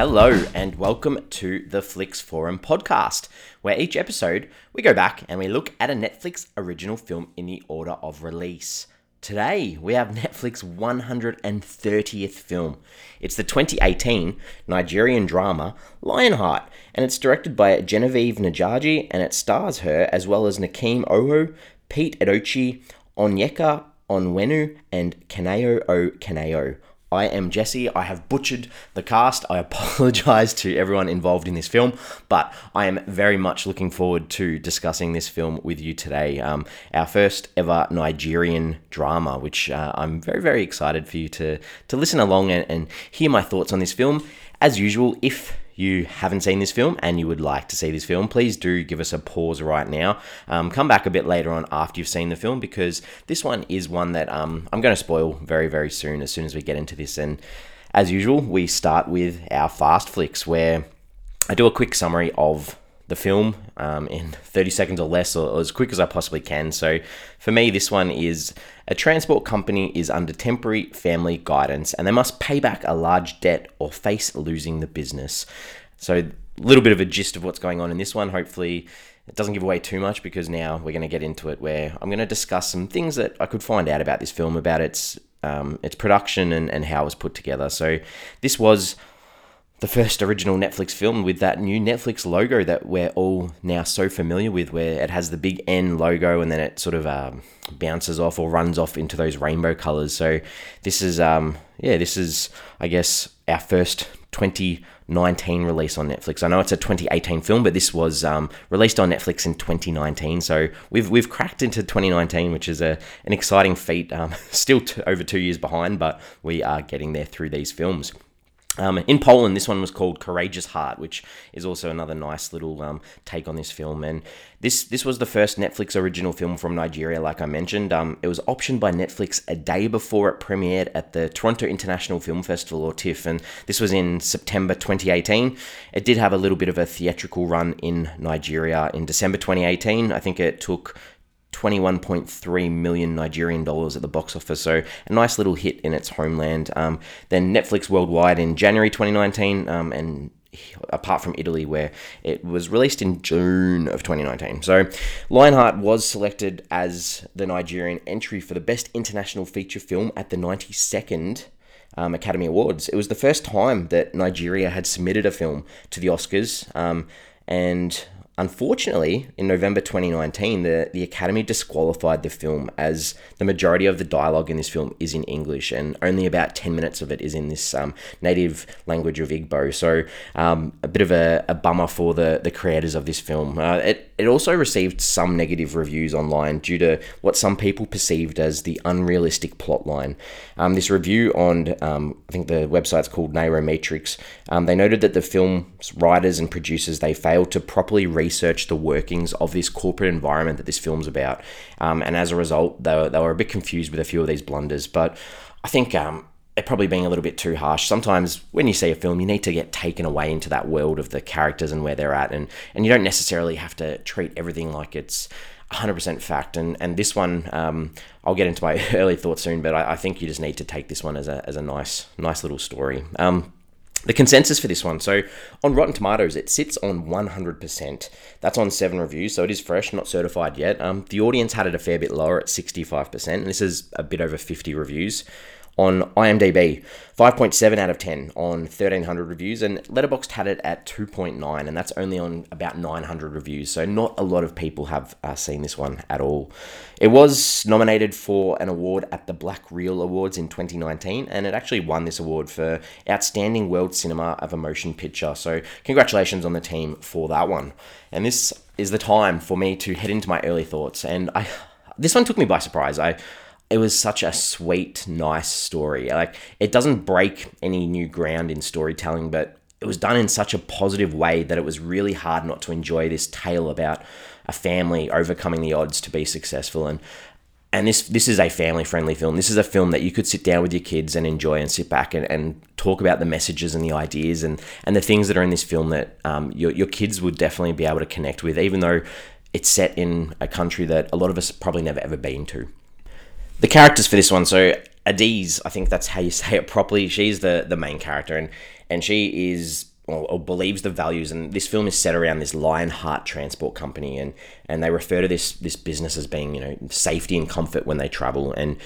Hello, and welcome to the Flix Forum podcast, where each episode we go back and we look at a Netflix original film in the order of release. Today we have Netflix 130th film. It's the 2018 Nigerian drama Lionheart, and it's directed by Genevieve Nnaji, and it stars her as well as Nkem Owoh, Pete Edochie, Onyeka Onwenu, and Kanayo O Kanayo. I am Jesse. I have butchered the cast. I apologize to everyone involved in this film, but I am very much looking forward to discussing this film with you today. Um, our first ever Nigerian drama, which uh, I'm very, very excited for you to, to listen along and, and hear my thoughts on this film. As usual, if you haven't seen this film and you would like to see this film, please do give us a pause right now. Um, come back a bit later on after you've seen the film because this one is one that um, I'm going to spoil very, very soon as soon as we get into this. And as usual, we start with our fast flicks where I do a quick summary of the film um, in 30 seconds or less, or, or, as quick as I possibly can. So, for me, this one is a transport company is under temporary family guidance and they must pay back a large debt or face losing the business. So, a little bit of a gist of what's going on in this one. Hopefully, it doesn't give away too much because now we're going to get into it where I'm going to discuss some things that I could find out about this film, about its um, its production and, and how it was put together. So, this was the first original Netflix film with that new Netflix logo that we're all now so familiar with, where it has the big N logo and then it sort of um, bounces off or runs off into those rainbow colors. So this is, um, yeah, this is, I guess, our first 2019 release on Netflix. I know it's a 2018 film, but this was um, released on Netflix in 2019. So we've we've cracked into 2019, which is a an exciting feat. Um, still t- over two years behind, but we are getting there through these films. Um, in Poland, this one was called Courageous Heart, which is also another nice little um, take on this film. And this this was the first Netflix original film from Nigeria, like I mentioned. Um, it was optioned by Netflix a day before it premiered at the Toronto International Film Festival, or TIFF, and this was in September 2018. It did have a little bit of a theatrical run in Nigeria in December 2018. I think it took 21.3 million Nigerian dollars at the box office, so a nice little hit in its homeland. Um, then Netflix worldwide in January 2019, um, and apart from Italy, where it was released in June of 2019. So, Lionheart was selected as the Nigerian entry for the Best International Feature Film at the 92nd um, Academy Awards. It was the first time that Nigeria had submitted a film to the Oscars, um, and Unfortunately, in November 2019, the, the Academy disqualified the film as the majority of the dialogue in this film is in English and only about 10 minutes of it is in this um, native language of Igbo. So, um, a bit of a, a, bummer for the, the creators of this film. Uh, it, it also received some negative reviews online due to what some people perceived as the unrealistic plotline. Um, this review on, um, I think the website's called Nairametrics, um, they noted that the film's writers and producers, they failed to properly research the workings of this corporate environment that this film's about. Um, and as a result, they were, they were a bit confused with a few of these blunders. But I think um, probably being a little bit too harsh. Sometimes when you see a film, you need to get taken away into that world of the characters and where they're at. And, and you don't necessarily have to treat everything like it's 100% fact. And, and this one, um, I'll get into my early thoughts soon, but I, I, think you just need to take this one as a, as a nice, nice little story. Um, the consensus for this one. So on Rotten Tomatoes, it sits on 100%. That's on seven reviews, so it is fresh, not certified yet. Um, the audience had it a fair bit lower at 65%, and this is a bit over 50 reviews on IMDb, 5.7 out of 10 on 1300 reviews, and Letterboxd had it at 2.9, and that's only on about 900 reviews. So not a lot of people have uh, seen this one at all. It was nominated for an award at the Black Reel Awards in 2019, and it actually won this award for Outstanding World Cinema of a Motion Picture. So congratulations on the team for that one. And this is the time for me to head into my early thoughts, and I this one took me by surprise. I it was such a sweet, nice story. Like it doesn't break any new ground in storytelling, but it was done in such a positive way that it was really hard not to enjoy this tale about a family overcoming the odds to be successful and and this this is a family friendly film. This is a film that you could sit down with your kids and enjoy and sit back and, and talk about the messages and the ideas and, and the things that are in this film that um, your, your kids would definitely be able to connect with, even though it's set in a country that a lot of us probably never ever been to the characters for this one. So Adiz, I think that's how you say it properly. She's the the main character, and and she is or, or, believes the values. And this film is set around this Lionheart Transport Company, and and they refer to this this business as being you know safety and comfort when they travel. And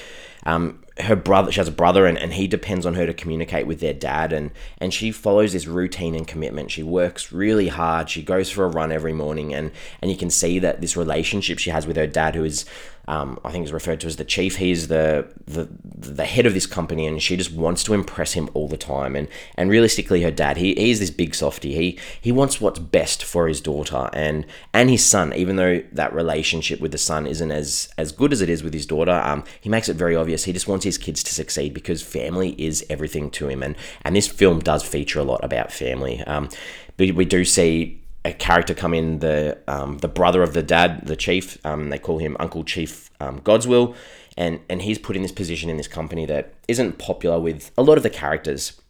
um, her brother, she has a brother, and, and he depends on her to communicate with their dad. And and she follows this routine and commitment. She works really hard. She goes for a run every morning, and and you can see that this relationship she has with her dad, who is um, I think is referred to as the chief. He's the, the the head of this company, and she just wants to impress him all the time. And and realistically, her dad, he, he is this big softy. He he wants what's best for his daughter and and his son. Even though that relationship with the son isn't as as good as it is with his daughter, um, he makes it very obvious. He just wants his kids to succeed because family is everything to him. And and this film does feature a lot about family. Um, but we do see a character come in, the um, the brother of the dad, the chief. Um, they call him Uncle Chief um, Godswill, and and he's put in this position in this company that isn't popular with a lot of the characters.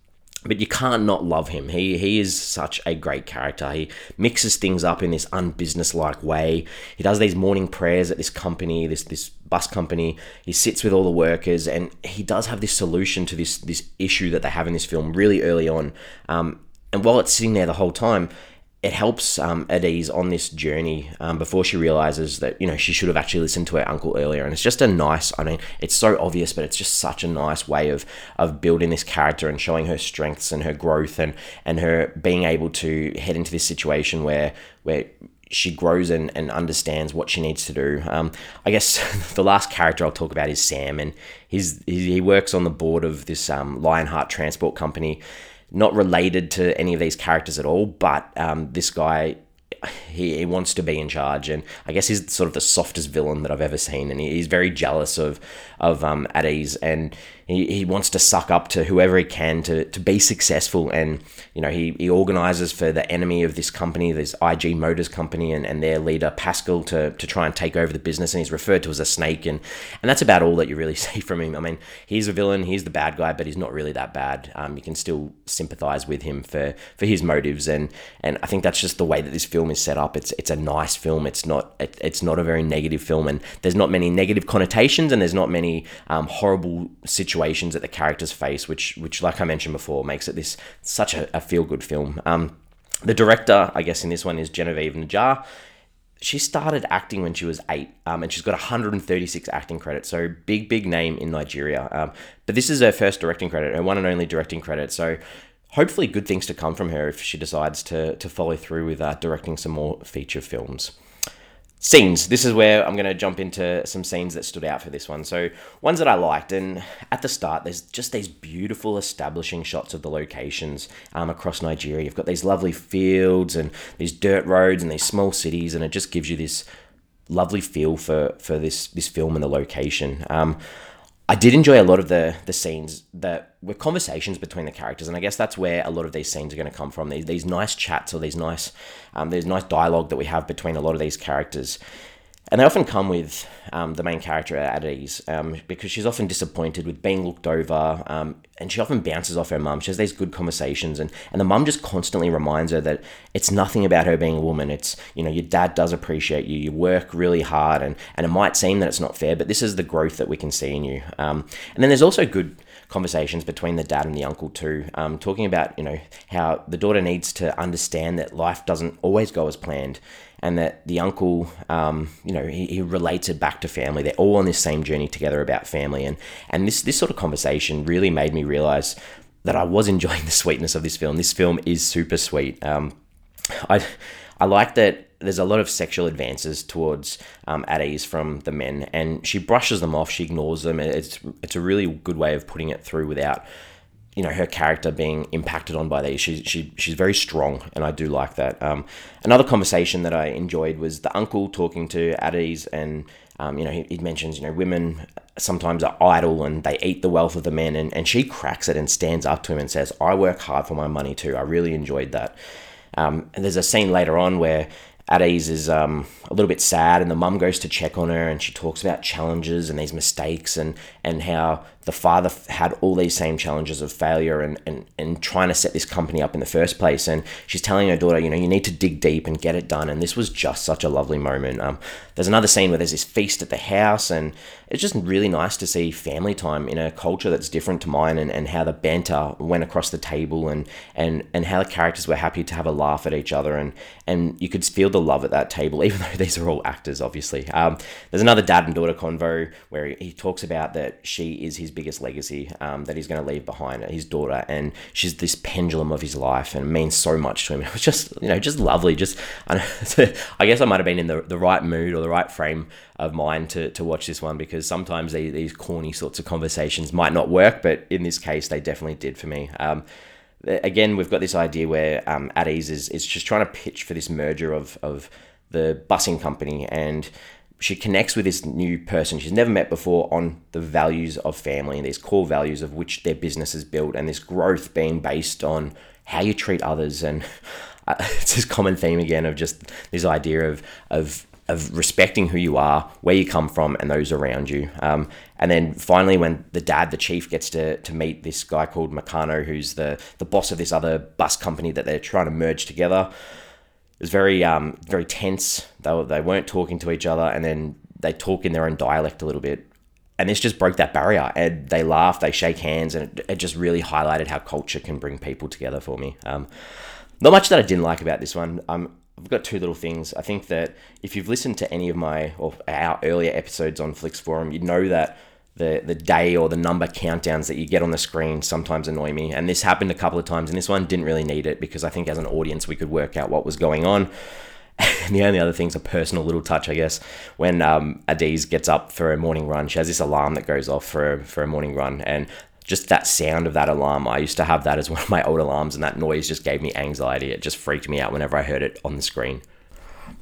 But you can't not love him. He he is such a great character. He mixes things up in this unbusinesslike way. He does these morning prayers at this company, this this bus company. He sits with all the workers, and he does have this solution to this this issue that they have in this film really early on. Um, and while it's sitting there the whole time, it helps um, Adise on this journey um, before she realizes that you know she should have actually listened to her uncle earlier, and it's just a nice. I mean, it's so obvious, but it's just such a nice way of of building this character and showing her strengths and her growth and and her being able to head into this situation where where she grows and, and understands what she needs to do. Um, I guess the last character I'll talk about is Sam, and he's he works on the board of this um, Lionheart Transport Company not related to any of these characters at all, but um, this guy he, he wants to be in charge, and I guess he's sort of the softest villain that I've ever seen, and he's very jealous of of um, Adise, and he, he wants to suck up to whoever he can to, to be successful, and you know he, he organizes for the enemy of this company, this IG Motors company, and, and their leader Pascal to, to try and take over the business, and he's referred to as a snake, and and that's about all that you really see from him. I mean, he's a villain, he's the bad guy, but he's not really that bad. Um, you can still sympathize with him for for his motives, and and I think that's just the way that this film is set up. It's it's a nice film. It's not it, it's not a very negative film, and there's not many negative connotations, and there's not many um, horrible situations that the characters face, which which like I mentioned before makes it this such a, a feel good film. Um, the director, I guess, in this one is Genevieve Nnaji she started acting when she was eight, um, and she's got 136 acting credits. So big, big name in Nigeria. Um, but this is her first directing credit, her one and only directing credit. So hopefully good things to come from her if she decides to, to follow through with uh, directing some more feature films. Scenes. This is where I'm going to jump into some scenes that stood out for this one. So, ones that I liked. And at the start, there's just these beautiful establishing shots of the locations um, across Nigeria. You've got these lovely fields and these dirt roads and these small cities, and it just gives you this lovely feel for, for this, this film and the location. Um, I did enjoy a lot of the the scenes that were conversations between the characters, and I guess that's where a lot of these scenes are going to come from. These these nice chats or these nice um, there's nice dialogue that we have between a lot of these characters. And they often come with um, the main character Adise um, because she's often disappointed with being looked over um, and she often bounces off her mum. She has these good conversations and, and the mum just constantly reminds her that it's nothing about her being a woman. It's, you know, your dad does appreciate you. You work really hard and, and it might seem that it's not fair, but this is the growth that we can see in you. Um, and then there's also good conversations between the dad and the uncle too, um, talking about, you know, how the daughter needs to understand that life doesn't always go as planned and that the uncle, um, you know, he, he relates it back to family. They're all on this same journey together about family, and and this this sort of conversation really made me realize that I was enjoying the sweetness of this film. This film is super sweet. Um, I I like that there's a lot of sexual advances towards um, from the men, and she brushes them off. She ignores them. It's it's a really good way of putting it through without you know her character being impacted on by these. She, she she's very strong, and I do like that. Um, another conversation that I enjoyed was the uncle talking to Adise, and um, you know he, he, mentions you know women sometimes are idle and they eat the wealth of the men, and, and she cracks it and stands up to him and says, "I work hard for my money too." I really enjoyed that. Um, and there's a scene later on where Addise is um, a little bit sad, and the mum goes to check on her, and she talks about challenges and these mistakes, and and how the father had all these same challenges of failure and, and and trying to set this company up in the first place. And she's telling her daughter, you know, you need to dig deep and get it done. And this was just such a lovely moment. Um, there's another scene where there's this feast at the house, and it's just really nice to see family time in a culture that's different to mine, and, and how the banter went across the table, and and and how the characters were happy to have a laugh at each other, and and you could feel the love at that table, even though these are all actors, obviously. Um, there's another dad and daughter convo where he talks about that she is his biggest legacy um, that he's going to leave behind, his daughter, and she's this pendulum of his life and means so much to him. It was just, you know, just lovely. Just, I, guess I might have been in the, the right mood or the right frame of mind to, to watch this one because sometimes they, these corny sorts of conversations might not work, but in this case, they definitely did for me. Um, again, we've got this idea where um, Ease is, is just trying to pitch for this merger of, of the busing company and she connects with this new person she's never met before on the values of family and these core values of which their business is built and this growth being based on how you treat others and uh, it's this common theme again of just this idea of of of respecting who you are, where you come from, and those around you. Um, and then finally, when the dad, the chief, gets to, to meet this guy called Meccano, who's the, the boss of this other bus company that they're trying to merge together, was very um, very tense. They, were, they weren't talking to each other, and then they talk in their own dialect a little bit. And this just broke that barrier. And they laugh, they shake hands, and it, it just really highlighted how culture can bring people together for me. Um, not much that I didn't like about this one. Um, I've got two little things. I think that if you've listened to any of my or our earlier episodes on Flix Forum, you know that the the day or the number countdowns that you get on the screen sometimes annoy me. And this happened a couple of times, and this one didn't really need it because I think as an audience we could work out what was going on. And the only other thing's a personal little touch, I guess. When um, Addise gets up for a morning run, she has this alarm that goes off for a, for a morning run, and just that sound of that alarm. I used to have that as one of my old alarms, and that noise just gave me anxiety. It just freaked me out whenever I heard it on the screen.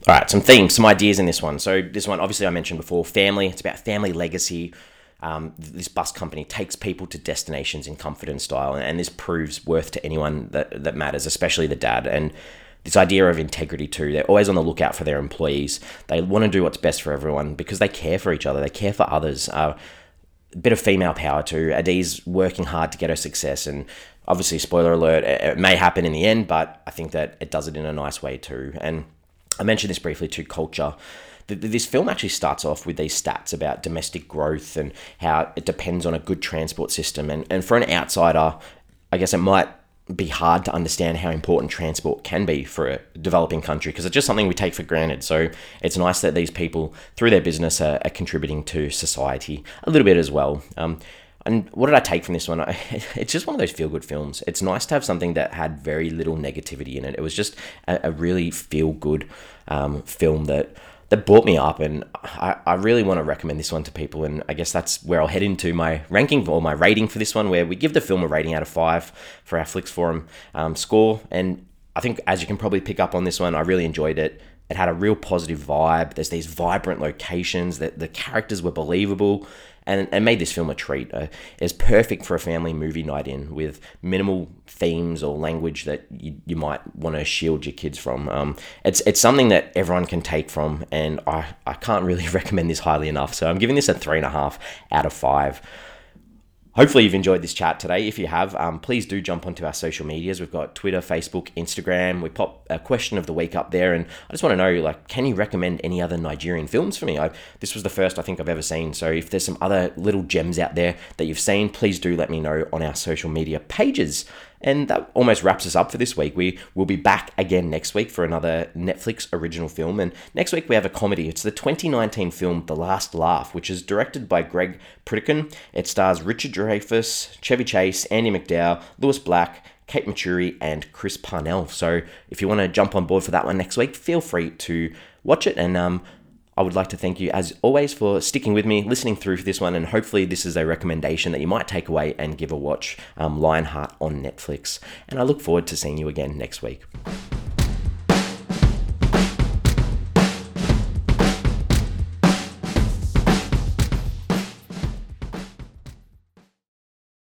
All right, some themes, some ideas in this one. So this one, obviously, I mentioned before, family. It's about family legacy um, this bus company takes people to destinations in comfort and style, and, this proves worth to anyone that, that matters, especially the dad. And this idea of integrity too. They're always on the lookout for their employees. They want to do what's best for everyone because they care for each other. They care for others. Uh, a bit of female power too. Addise working hard to get her success, and obviously, spoiler alert, it may happen in the end, but I think that it does it in a nice way too. And I mentioned this briefly to Culture this film actually starts off with these stats about domestic growth and how it depends on a good transport system. And, and for an outsider, I guess it might be hard to understand how important transport can be for a developing country because it's just something we take for granted. So it's nice that these people, through their business, are, are contributing to society a little bit as well. Um, and what did I take from this one? It's just one of those feel good films. It's nice to have something that had very little negativity in it. It was just a, a really feel good um, film that that brought me up and I, I really want to recommend this one to people and i guess that's where i'll head into my ranking or my rating for this one where we give the film a rating out of five for our flix forum um, score. And i think as you can probably pick up on this one i really enjoyed it. It had a real positive vibe. There's these vibrant locations that the characters were believable and, and made this film a treat. Uh, it's perfect for a family movie night in with minimal themes or language that you, you might want to shield your kids from. Um, it's it's something that everyone can take from, and I, I can't really recommend this highly enough. So I'm giving this a three and a half out of five. Hopefully, you've enjoyed this chat today. If you have, um, please do jump onto our social medias. We've got Twitter, Facebook, Instagram. We pop a question of the week up there, and I just want to know, like, can you recommend any other Nigerian films for me? I, this was the first I think I've ever seen. So, if there's some other little gems out there that you've seen, please do let me know on our social media pages. And that almost wraps us up for this week. We will be back again next week for another Netflix original film. And next week we have a comedy. It's the 2019 film The Last Laugh, which is directed by Greg Pritikin. It stars Richard Dreyfuss, Chevy Chase, Andie MacDowell, Lewis Black, Kate Maturey, and Chris Parnell. So if you want to jump on board for that one next week, feel free to watch it and um, I would like to thank you, as always, for sticking with me, listening through for this one, and hopefully, this is a recommendation that you might take away and give a watch um, Lionheart on Netflix. And I look forward to seeing you again next week.